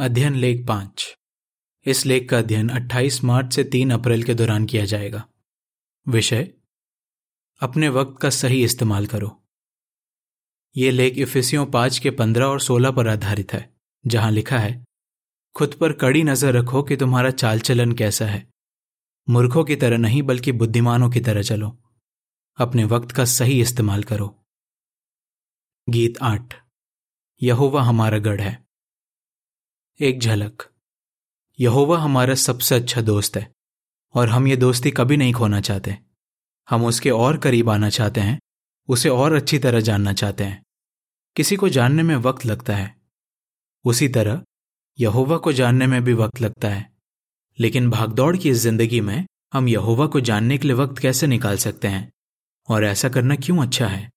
अध्ययन लेख पाँच। इस लेख का अध्ययन 28 मार्च से 3 अप्रैल के दौरान किया जाएगा। विषय, अपने वक्त का सही इस्तेमाल करो। ये लेख इफिसियों पाँच के 15 और 16 पर आधारित है, जहाँ लिखा है, खुद पर कड़ी नज़र रखो कि तुम्हारा चाल चलन कैसा है। मूर्खों की तरह नहीं, बल्कि बुद्धिमानों की तरह चलो। अपने वक्त का सही इस्तेमाल करो। गीत आठ, यहोवा हमारा गढ़ है। एक झलक। यहोवा हमारा सबसे अच्छा दोस्त है, और हम ये दोस्ती कभी नहीं खोना चाहते। हम उसके और करीब आना चाहते हैं, उसे और अच्छी तरह जानना चाहते हैं। किसी को जानने में वक्त लगता है। उसी तरह, यहोवा को जानने में भी वक्त लगता है। लेकिन भागदौड़ की इस ज़िंदगी में, हम यहोवा को जानने के लिए वक्त कैसे निकाल सकते हैं? और ऐसा करना क्यों अच्छा है?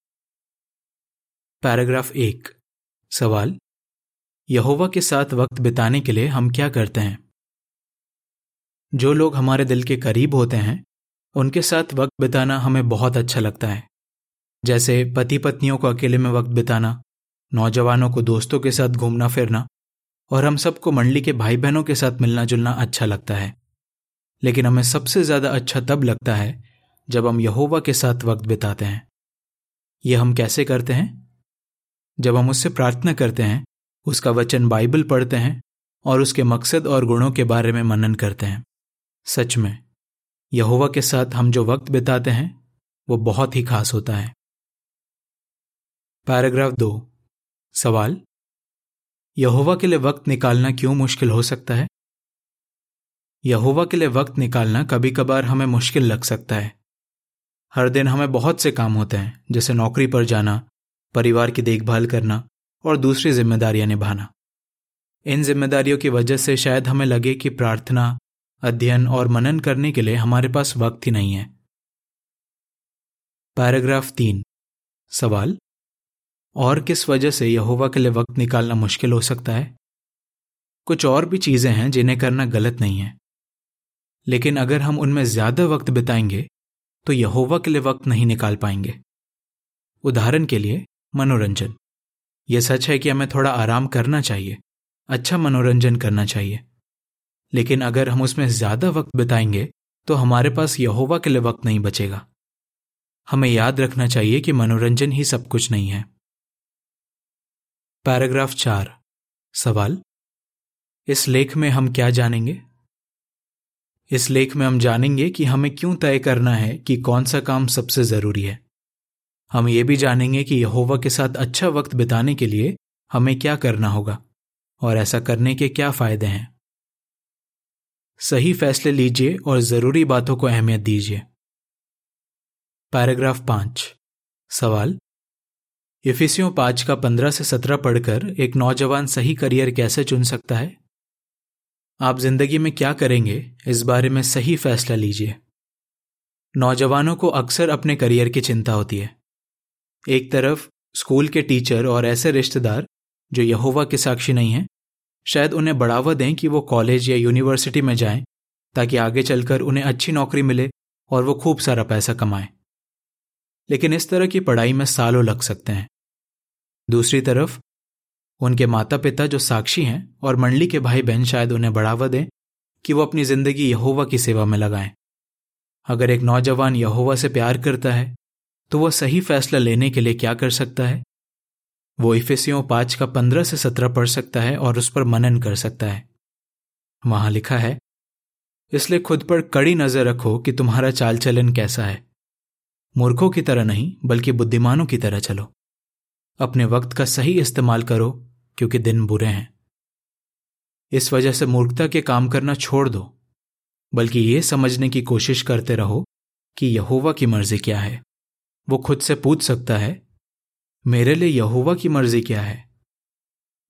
पैराग्राफ एक। सवाल यहोवा के साथ वक्त बिताने के लिए हम क्या करते हैं? जो लोग हमारे दिल के करीब होते हैं, उनके साथ वक्त बिताना हमें बहुत अच्छा लगता है। जैसे पति पत्नियों को अकेले में वक्त बिताना, नौजवानों को दोस्तों के साथ घूमना फिरना, और हम सबको मंडली के भाई बहनों के साथ मिलना जुलना अच्छा लगता है। लेकिन हमें सबसे ज़्यादा अच्छा तब लगता है, जब हम यहोवा के साथ वक्त बिताते हैं। यह हम कैसे करते हैं? जब हम उससे प्रार्थना करते हैं उसका वचन बाइबल पढ़ते हैं और उसके मकसद और गुणों के बारे में मनन करते हैं। सच में, यहोवा के साथ हम जो वक्त बिताते हैं, वो बहुत ही खास होता है। पैराग्राफ दो। सवाल, यहोवा के लिए वक्त निकालना क्यों मुश्किल हो सकता है? यहोवा के लिए वक्त निकालना कभी कभार हमें मुश्किल लग सकता है। हर दिन हमें बहुत से काम होते हैं, जैसे नौकरी पर जाना, परिवार की देखभाल करना और दूसरी जिम्मेदारियाँ निभाना। इन जिम्मेदारियों की वजह से शायद हमें लगे कि प्रार्थना, अध्ययन और मनन करने के लिए हमारे पास वक्त ही नहीं है। पैराग्राफ तीन। सवाल? और किस वजह से यहोवा के लिए वक्त निकालना मुश्किल हो सकता है? कुछ और भी चीज़ें हैं जिन्हें करना गलत नहीं है। लेकिन अगर हम उनमें ज़्यादा वक्त बिताएँगे तो यहोवा के लिए वक्त नहीं निकाल पाएँगे। उदाहरण के लिए, मनोरंजन। यह सच है कि हमें थोड़ा आराम करना चाहिए अच्छा मनोरंजन करना चाहिए। लेकिन अगर हम उसमें ज़्यादा वक्त बिताएँगे तो हमारे पास यहोवा के लिए वक्त नहीं बचेगा। हमें याद रखना चाहिए कि मनोरंजन ही सब कुछ नहीं है। पैराग्राफ चार। सवाल? इस लेख में हम क्या जानेंगे? इस लेख में हम जानेंगे कि हमें क्यों तय करना है कि कौन सा काम सबसे ज़रूरी है। हम ये भी जानेंगे कि यहोवा के साथ अच्छा वक्त बिताने के लिए हमें क्या करना होगा और ऐसा करने के क्या फ़ायदे हैं। सही फैसले लीजिए और ज़रूरी बातों को अहमियत दीजिए। पैराग्राफ पाँच। सवाल। इफिसियों पाँच का पंद्रह से सत्रह पढ़कर एक नौजवान सही करियर कैसे चुन सकता है? आप ज़िंदगी में क्या करेंगे? इस बारे में सही फैसला लीजिए। नौजवानों को अक्सर अपने करियर की चिंता होती है। एक तरफ़ स्कूल के टीचर और ऐसे रिश्तेदार जो यहोवा के साक्षी नहीं हैं, शायद उन्हें बढ़ावा दें कि वो कॉलेज या यूनिवर्सिटी में जाएँ, ताकि आगे चलकर उन्हें अच्छी नौकरी मिले और वो खूब सारा पैसा कमाएँ। लेकिन इस तरह की पढ़ाई में सालों लग सकते हैं। दूसरी तरफ़, उनके माता पिता जो साक्षी हैं और मंडली के भाई बहन शायद उन्हें बढ़ावा दें कि वो अपनी ज़िंदगी यहोवा की सेवा में लगाएँ। अगर एक नौजवान यहोवा से प्यार करता है तो वह सही फैसला लेने के लिए क्या कर सकता है? वो इफिसियों पाँच का पंद्रह से सत्रह पढ़ सकता है और उस पर मनन कर सकता है। वहाँ लिखा है, इसलिए खुद पर कड़ी नज़र रखो कि तुम्हारा चाल चलन कैसा है। मूर्खों की तरह नहीं, बल्कि बुद्धिमानों की तरह चलो। अपने वक्त का सही इस्तेमाल करो, क्योंकि दिन बुरे हैं। इस वजह से मूर्खता के काम करना छोड़ दो, बल्कि यह समझने की कोशिश करते रहो कि यहोवा की मर्ज़ी क्या है। वो खुद से पूछ सकता है, मेरे लिए यहोवा की मर्ज़ी क्या है?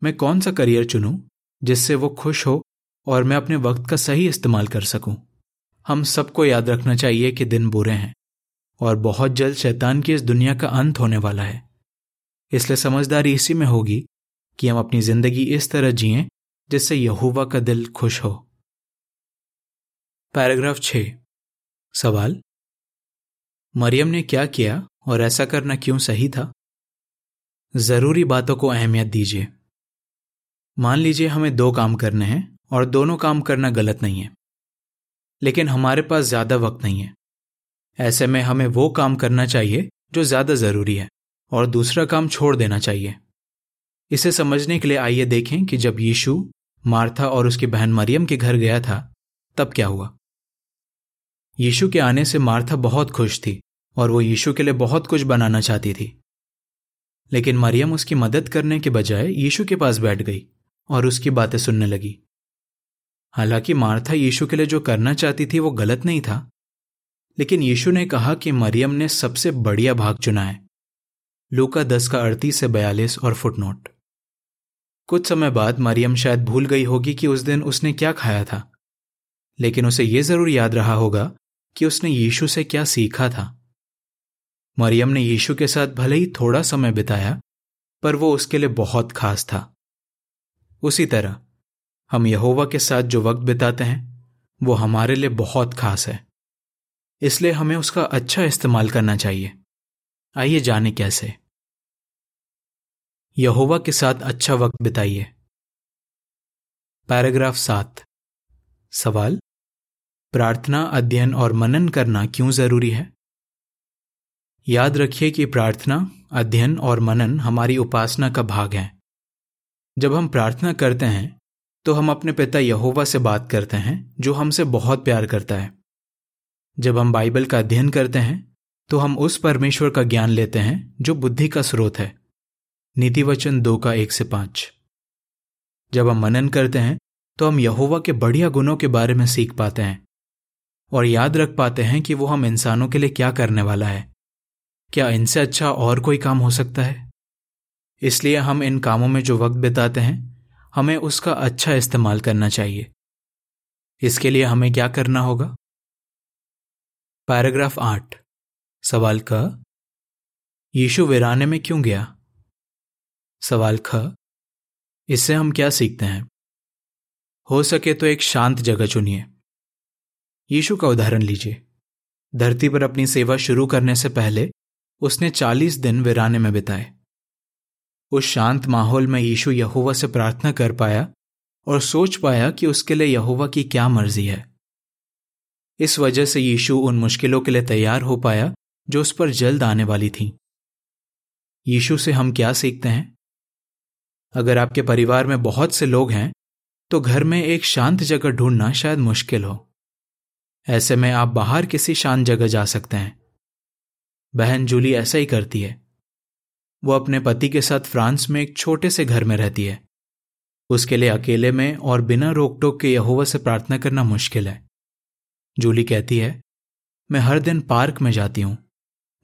मैं कौन सा करियर चुनूं जिससे वो खुश हो और मैं अपने वक्त का सही इस्तेमाल कर सकूँ? हम सबको याद रखना चाहिए कि दिन बुरे हैं और बहुत जल्द शैतान की इस दुनिया का अंत होने वाला है। इसलिए समझदारी इसी में होगी कि हम अपनी ज़िंदगी इस तरह जिए जिससे यहोवा का दिल खुश हो। पैराग्राफ छ। सवाल मरियम ने क्या किया और ऐसा करना क्यों सही था? ज़रूरी बातों को अहमियत दीजिए। मान लीजिए हमें दो काम करने हैं और दोनों काम करना गलत नहीं है। लेकिन हमारे पास ज़्यादा वक्त नहीं है। ऐसे में हमें वो काम करना चाहिए जो ज़्यादा ज़रूरी है और दूसरा काम छोड़ देना चाहिए। इसे समझने के लिए आइए देखें कि जब यीशु, मार्था और उसकी बहन मरियम के घर गया था, तब क्या हुआ? यीशु के आने से मार्था बहुत खुश थी और वो यीशु के लिए बहुत कुछ बनाना चाहती थी। लेकिन मरियम उसकी मदद करने के बजाय यीशु के पास बैठ गई और उसकी बातें सुनने लगी। हालाँकि मार्था यीशु के लिए जो करना चाहती थी वो गलत नहीं था। लेकिन यीशु ने कहा कि मरियम ने सबसे बढ़िया भाग चुना है। लूका दस का अड़तीस से बयालीस और फुटनोट। कुछ समय बाद मरियम शायद भूल गई होगी कि उस दिन उसने क्या खाया था। लेकिन उसे यह ज़रूर याद रहा होगा कि उसने यीशु से क्या सीखा था। मरियम ने यीशु के साथ भले ही थोड़ा समय बिताया, पर वो उसके लिए बहुत खास था। उसी तरह, हम यहोवा के साथ जो वक्त बिताते हैं, वो हमारे लिए बहुत खास है। इसलिए हमें उसका अच्छा इस्तेमाल करना चाहिए। आइए जाने कैसे। यहोवा के साथ अच्छा वक्त बिताइए। पैराग्राफ सात। सवाल प्रार्थना, अध्ययन और मनन करना क्यों ज़रूरी है? याद रखिए कि प्रार्थना, अध्ययन और मनन हमारी उपासना का भाग है। जब हम प्रार्थना करते हैं तो हम अपने पिता यहोवा से बात करते हैं, जो हमसे बहुत प्यार करता है। जब हम बाइबल का अध्ययन करते हैं तो हम उस परमेश्वर का ज्ञान लेते हैं, जो बुद्धि का स्रोत है। नीति वचन दो का एक से पाँच। जब हम मनन करते हैं तो हम यहोवा के बढ़िया गुणों के बारे में सीख पाते हैं। और याद रख पाते हैं कि वो हम इंसानों के लिए क्या करने वाला है। क्या इनसे अच्छा और कोई काम हो सकता है? इसलिए हम इन कामों में जो वक्त बिताते हैं, हमें उसका अच्छा इस्तेमाल करना चाहिए। इसके लिए हमें क्या करना होगा? पैराग्राफ आठ। सवाल क यीशु वीराने में क्यों गया? सवाल ख। इससे हम क्या सीखते हैं? हो सके तो एक शांत जगह चुनिए। यीशु का उदाहरण लीजिए। धरती पर अपनी सेवा शुरू करने से पहले उसने चालीस दिन वीराने में बिताए। उस शांत माहौल में यीशु यहोवा से प्रार्थना कर पाया और सोच पाया कि उसके लिए यहुवा की क्या मर्ज़ी है। इस वजह से यीशु उन मुश्किलों के लिए तैयार हो पाया जो उस पर जल्द आने वाली थी। यीशु से हम क्या सीखते हैं? अगर आपके परिवार में बहुत से लोग हैं तो घर में एक शांत जगह ढूंढना शायद मुश्किल हो। ऐसे में आप बाहर किसी शांत जगह जा सकते हैं। बहन जूली ऐसा ही करती है। वो अपने पति के साथ फ्रांस में एक छोटे से घर में रहती है। उसके लिए अकेले में और बिना रोक टोक के यहोवा से प्रार्थना करना मुश्किल है। जूली कहती है, मैं हर दिन पार्क में जाती हूँ।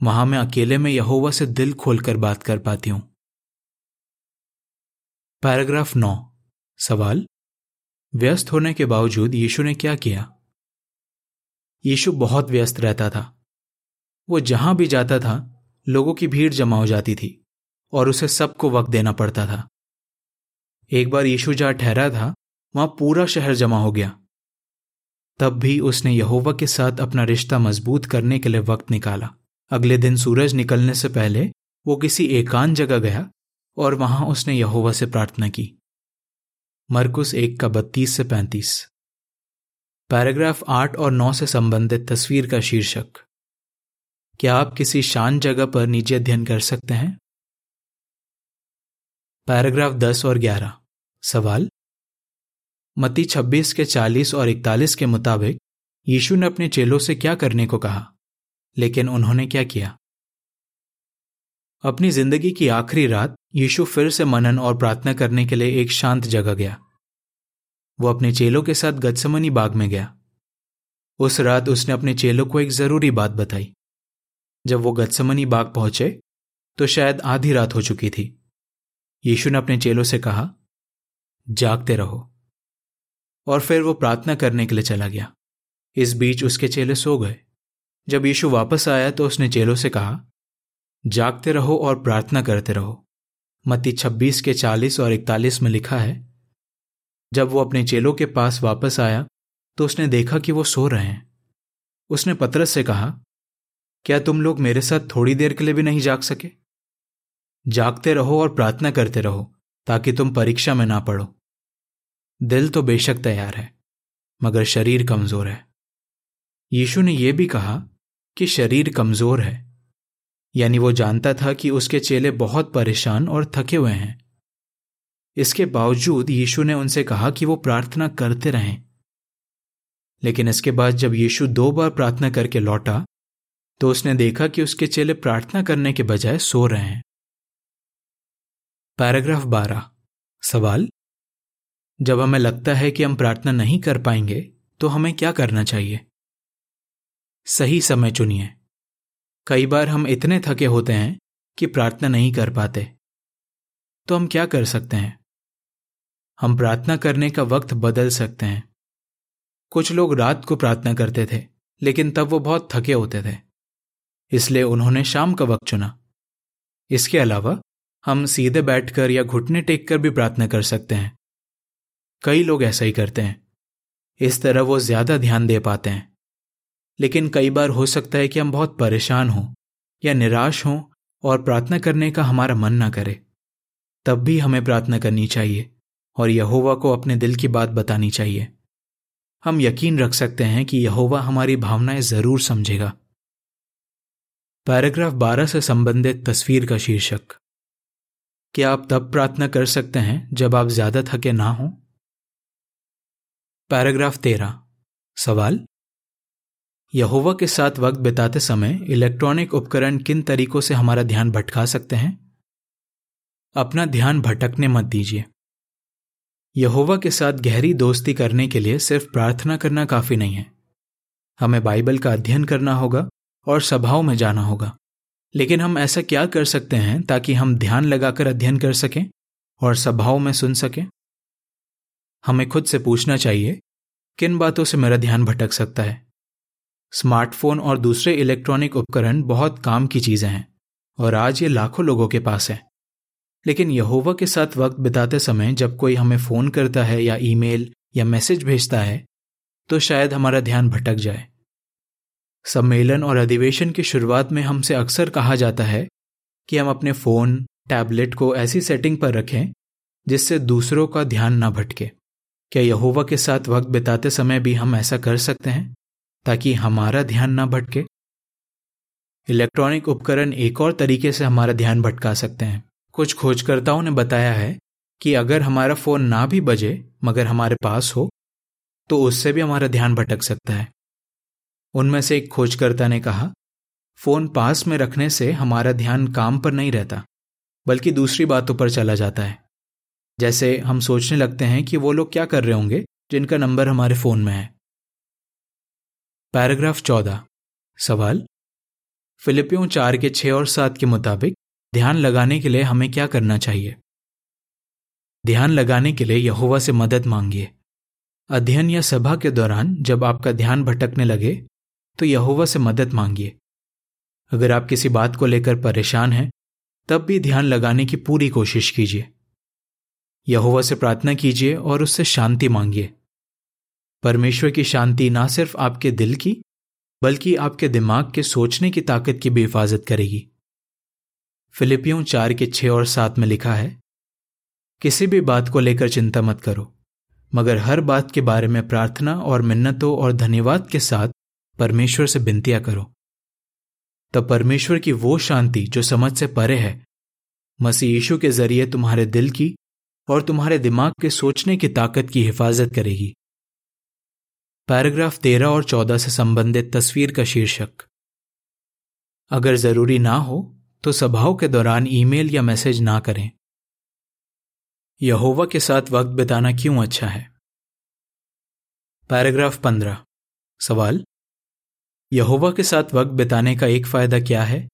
वहाँ मैं अकेले में यहोवा से दिल खोलकर बात कर पाती हूँ। पैराग्राफ नौ। सवाल? व्यस्त होने के बावजूद यीशु ने क्या किया? यीशु बहुत व्यस्त रहता था। वो जहाँ भी जाता था, लोगों की भीड़ जमा हो जाती थी और उसे सबको वक्त देना पड़ता था। एक बार यीशु जहाँ ठहरा था, वहाँ पूरा शहर जमा हो गया। तब भी उसने यहोवा के साथ अपना रिश्ता मज़बूत करने के लिए वक्त निकाला। अगले दिन सूरज निकलने से पहले वो किसी एकांत जगह गया और वहाँ उसने यहोवा से प्रार्थना की। मरकुस एक का बत्तीस से पैंतीस। पैराग्राफ आठ और नौ से संबंधित तस्वीर का शीर्षक। क्या आप किसी शांत जगह पर निजी अध्ययन कर सकते हैं? पैराग्राफ दस और ग्यारह। सवाल? मती छब्बीस के चालीस और इकतालीस के मुताबिक यीशु ने अपने चेलों से क्या करने को कहा, लेकिन उन्होंने क्या किया? अपनी ज़िंदगी की आखिरी रात यीशु फिर से मनन और प्रार्थना करने के लिए एक शांत जगह गया। वो अपने चेलों के साथ गदसमनी बाग में गया। उस रात उसने अपने चेलों को एक ज़रूरी बात बताई। जब वो गदसमनी बाग पहुँचे तो शायद आधी रात हो चुकी थी। यीशु ने अपने चेलों से कहा, जागते रहो। और फिर वो प्रार्थना करने के लिए चला गया। इस बीच उसके चेले सो गए। जब यीशु वापस आया तो उसने चेलों से कहा, जागते रहो और प्रार्थना करते रहो। मत्ती छब्बीस के चालीस और इकतालीस में लिखा है जब वो अपने चेलों के पास वापस आया तो उसने देखा कि वो सो रहे हैं। उसने पतरस से कहा, क्या तुम लोग मेरे साथ थोड़ी देर के लिए भी नहीं जाग सके? जागते रहो और प्रार्थना करते रहो, ताकि तुम परीक्षा में ना पड़ो। दिल तो बेशक तैयार है, मगर शरीर कमज़ोर है। यीशु ने यह भी कहा कि शरीर कमज़ोर है। यानी वो जानता था कि उसके चेले बहुत परेशान और थके हुए हैं। इसके बावजूद यीशु ने उनसे कहा कि वो प्रार्थना करते रहें। लेकिन इसके बाद जब यीशु दो बार प्रार्थना करके लौटा तो उसने देखा कि उसके चेले प्रार्थना करने के बजाय सो रहे हैं। पैराग्राफ बारह। सवाल? जब हमें लगता है कि हम प्रार्थना नहीं कर पाएँगे तो हमें क्या करना चाहिए? सही समय चुनिए। कई बार हम इतने थके होते हैं कि प्रार्थना नहीं कर पाते। तो हम क्या कर सकते हैं? हम प्रार्थना करने का वक्त बदल सकते हैं। कुछ लोग रात को प्रार्थना करते थे, लेकिन तब वो बहुत थके होते थे। इसलिए उन्होंने शाम का वक्त चुना। इसके अलावा, हम सीधे बैठकर या घुटने टेक कर भी प्रार्थना कर सकते हैं। कई लोग ऐसा ही करते हैं। इस तरह वो ज़्यादा ध्यान दे पाते हैं। लेकिन कई बार हो सकता है कि हम बहुत परेशान हों, या निराश हों, और प्रार्थना करने का हमारा मन ना करे। तब भी हमें प्रार्थना करनी चाहिए। और यहोवा को अपने दिल की बात बतानी चाहिए। हम यकीन रख सकते हैं कि यहोवा हमारी भावनाएँ ज़रूर समझेगा। पैराग्राफ 12 से संबंधित तस्वीर का शीर्षक। क्या आप तब प्रार्थना कर सकते हैं जब आप ज़्यादा थके ना हों? पैराग्राफ 13 सवाल? यहोवा के साथ वक्त बिताते समय इलेक्ट्रॉनिक उपकरण किन तरीकों से हमारा ध्यान भटका सकते हैं? अपना ध्यान भटकने मत दीजिए। यहोवा के साथ गहरी दोस्ती करने के लिए सिर्फ़ प्रार्थना करना काफ़ी नहीं है। हमें बाइबल का अध्ययन करना होगा और सभाओं में जाना होगा। लेकिन हम ऐसा क्या कर सकते हैं ताकि हम ध्यान लगाकर अध्ययन कर सकें और सभाओं में सुन सकें? हमें खुद से पूछना चाहिए, किन बातों से मेरा ध्यान भटक सकता है? स्मार्टफ़ोन और दूसरे इलेक्ट्रॉनिक उपकरण बहुत काम की चीज़ें हैं और आज ये लाखों लोगों के पास है। लेकिन यहोवा के साथ वक्त बिताते समय जब कोई हमें फ़ोन करता है या ईमेल या मैसेज भेजता है तो शायद हमारा ध्यान भटक जाए। सम्मेलन और अधिवेशन की शुरुआत में हमसे अक्सर कहा जाता है कि हम अपने फ़ोन, टैबलेट को ऐसी सेटिंग पर रखें, जिससे दूसरों का ध्यान ना भटके। क्या यहोवा के साथ वक्त बिताते समय भी हम ऐसा कर सकते हैं, ताकि हमारा ध्यान ना भटके? इलेक्ट्रॉनिक उपकरण एक और तरीके से हमारा ध्यान भटका सकते हैं। कुछ खोजकर्ताओं ने बताया है कि अगर हमारा फ़ोन ना भी बजे, मगर हमारे पास हो तो उससे भी हमारा ध्यान भटक सकता है। उनमें से एक खोजकर्ता ने कहा, फ़ोन पास में रखने से हमारा ध्यान काम पर नहीं रहता, बल्कि दूसरी बातों पर चला जाता है। जैसे हम सोचने लगते हैं कि वो लोग क्या कर रहे होंगे, जिनका नंबर हमारे फ़ोन में है। पैराग्राफ चौदह। सवाल, फिलिपियों चार के छह और सात के मुताबिक ध्यान लगाने के लिए हमें क्या करना चाहिए? ध्यान लगाने के लिए यहोवा से मदद मांगिए। अध्ययन या सभा के दौरान जब आपका ध्यान भटकने लगे तो यहोवा से मदद मांगिए। अगर आप किसी बात को लेकर परेशान हैं, तब भी ध्यान लगाने की पूरी कोशिश कीजिए। यहोवा से प्रार्थना कीजिए और उससे शांति मांगिए। परमेश्वर की शांति ना सिर्फ़ आपके दिल की, बल्कि आपके दिमाग के सोचने की ताकत की भी हिफाजत करेगी। फिलिपियों चार के छह और सात में लिखा है, किसी भी बात को लेकर चिंता मत करो, मगर हर बात के बारे में प्रार्थना और मिन्नतों और धन्यवाद के साथ परमेश्वर से बिनतियाँ करो। तब परमेश्वर की वो शांति जो समझ से परे है, मसीह यीशु के ज़रिए तुम्हारे दिल की और तुम्हारे दिमाग के सोचने की ताकत की हिफाजत करेगी। पैराग्राफ तेरह और चौदह से संबंधित तस्वीर का शीर्षक। अगर ज़रूरी ना हो तो सभाओं के दौरान ईमेल या मैसेज ना करें। यहोवा के साथ वक्त बिताना क्यों अच्छा है? पैराग्राफ पंद्रह। सवाल, यहोवा के साथ वक्त बिताने का एक फ़ायदा क्या है?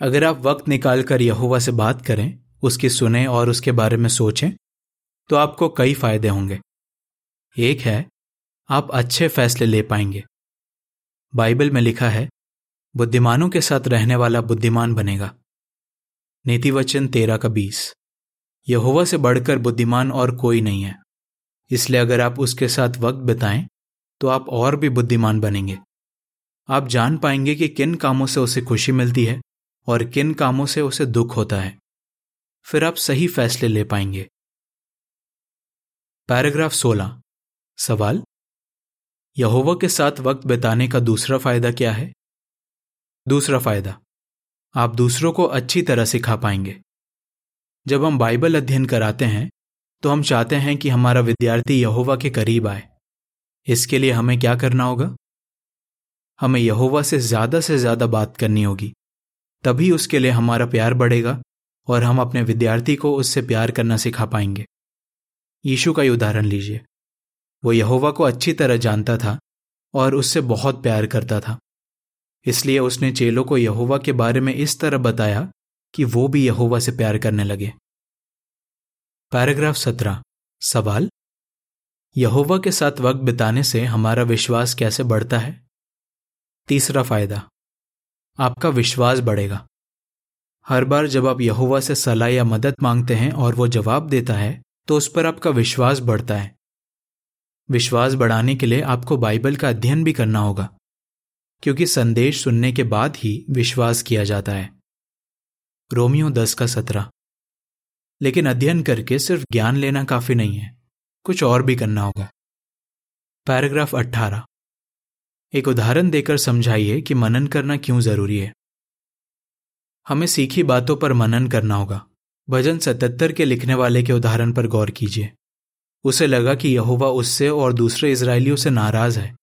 अगर आप वक्त निकालकर यहोवा से बात करें, उसकी सुने और उसके बारे में सोचें तो आपको कई फ़ायदे होंगे। एक है, आप अच्छे फैसले ले पाएँगे। बाइबल में लिखा है बुद्धिमानों के साथ रहने वाला बुद्धिमान बनेगा। नीति वचन तेरह का बीस। यहोवा से बढ़कर बुद्धिमान और कोई नहीं है। इसलिए अगर आप उसके साथ वक्त बिताएँ तो आप और भी बुद्धिमान बनेंगे। आप जान पाएँगे कि किन कामों से उसे खुशी मिलती है और किन कामों से उसे दुख होता है। फिर आप सही फैसले ले पाएँगे। पैराग्राफ 16 सवाल? यहोवा के साथ वक्त बिताने का दूसरा फ़ायदा क्या है? दूसरा फ़ायदा, आप दूसरों को अच्छी तरह सिखा पाएँगे। जब हम बाइबल अध्ययन कराते हैं तो हम चाहते हैं कि हमारा विद्यार्थी यहोवा के करीब आए। इसके लिए हमें क्या करना होगा? हमें यहोवा से ज़्यादा से ज़्यादा बात करनी होगी। तभी उसके लिए हमारा प्यार बढ़ेगा और हम अपने विद्यार्थी को उससे प्यार करना सिखा पाएँगे। यीशु का ही उदाहरण लीजिए। वो यहोवा को अच्छी तरह जानता था और उससे बहुत प्यार करता था। इसलिए उसने चेलों को यहोवा के बारे में इस तरह बताया कि वो भी यहोवा से प्यार करने लगे। पैराग्राफ सत्रह। सवाल? यहोवा के साथ वक्त बिताने से हमारा विश्वास कैसे बढ़ता है? तीसरा फ़ायदा। आपका विश्वास बढ़ेगा। हर बार जब आप यहोवा से सलाह या मदद मांगते हैं और वो जवाब देता है तो उस पर आपका विश्वास बढ़ता है। विश्वास बढ़ाने के लिए आपको बाइबल का अध्ययन भी करना होगा। क्योंकि संदेश सुनने के बाद ही विश्वास किया जाता है। रोमियो दस का सत्रह। लेकिन अध्ययन करके सिर्फ़ ज्ञान लेना काफ़ी नहीं है। कुछ और भी करना होगा। पैराग्राफ 18 एक उदाहरण देकर समझाइए कि मनन करना क्यों ज़रूरी है। हमें सीखी बातों पर मनन करना होगा। भजन सतहत्तर के लिखने वाले के उदाहरण पर गौर कीजिए। उसे लगा कि यहोवा उससे और दूसरे इसराइलियों से नाराज़ है।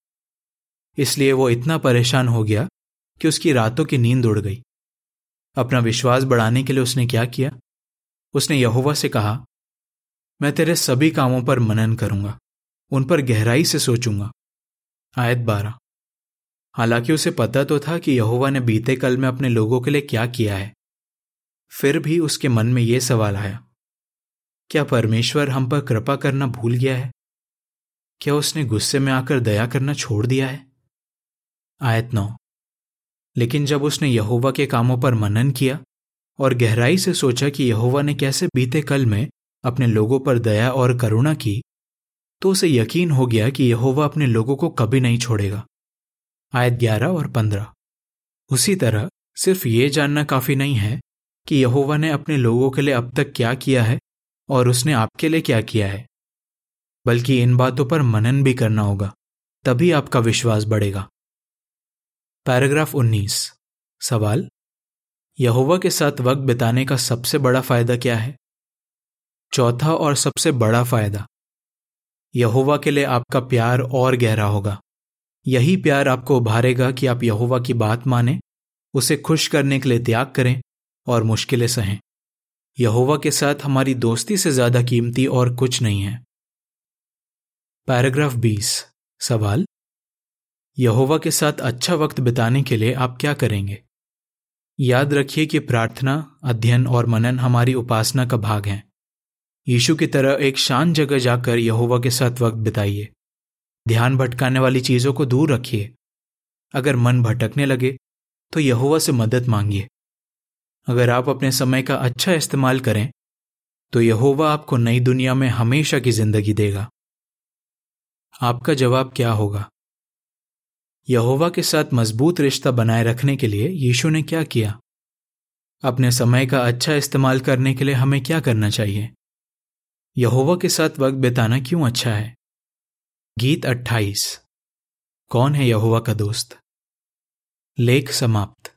इसलिए वो इतना परेशान हो गया कि उसकी रातों की नींद उड़ गई। अपना विश्वास बढ़ाने के लिए उसने क्या किया? उसने यहोवा से कहा, मैं तेरे सभी कामों पर मनन करूँगा, उन पर गहराई से सोचूँगा। आयत बारह। हालाँकि उसे पता तो था कि यहोवा ने बीते कल में अपने लोगों के लिए क्या किया है। फिर भी उसके मन में यह सवाल आया, क्या परमेश्वर हम पर कृपा करना भूल गया है? क्या उसने गुस्से में आकर दया करना छोड़ दिया है? आयत नौ। लेकिन जब उसने यहोवा के कामों पर मनन किया और गहराई से सोचा कि यहोवा ने कैसे बीते कल में अपने लोगों पर दया और करुणा की तो उसे यकीन हो गया कि यहोवा अपने लोगों को कभी नहीं छोड़ेगा। आयत ग्यारह और पंद्रह। उसी तरह सिर्फ़ ये जानना काफ़ी नहीं है कि यहोवा ने अपने लोगों के लिए अब तक क्या किया है और उसने आपके लिए क्या किया है। बल्कि इन बातों पर मनन भी करना होगा, तभी आपका विश्वास बढ़ेगा। पैराग्राफ 19 सवाल, यहोवा के साथ वक्त बिताने का सबसे बड़ा फ़ायदा क्या है? चौथा और सबसे बड़ा फ़ायदा, यहोवा के लिए आपका प्यार और गहरा होगा। यही प्यार आपको उभारेगा कि आप यहोवा की बात माने, उसे खुश करने के लिए त्याग करें और मुश्किलें सहें। यहोवा के साथ हमारी दोस्ती से ज़्यादा कीमती और कुछ नहीं है। पैराग्राफ 20 सवाल यहोवा के साथ अच्छा वक्त बिताने के लिए आप क्या करेंगे? याद रखिए कि प्रार्थना, अध्ययन और मनन हमारी उपासना का भाग है। यीशु की तरह एक शांत जगह जाकर यहोवा के साथ वक्त बिताइए। ध्यान भटकाने वाली चीज़ों को दूर रखिए। अगर मन भटकने लगे तो यहोवा से मदद मांगिए। अगर आप अपने समय का अच्छा इस्तेमाल करें तो यहोवा आपको नई दुनिया में हमेशा की ज़िंदगी देगा। आपका जवाब क्या होगा? यहोवा के साथ मज़बूत रिश्ता बनाए रखने के लिए यीशु ने क्या किया? अपने समय का अच्छा इस्तेमाल करने के लिए हमें क्या करना चाहिए? यहोवा के साथ वक्त बिताना क्यों अच्छा है? गीत 28 कौन है यहोवा का दोस्त? लेख समाप्त।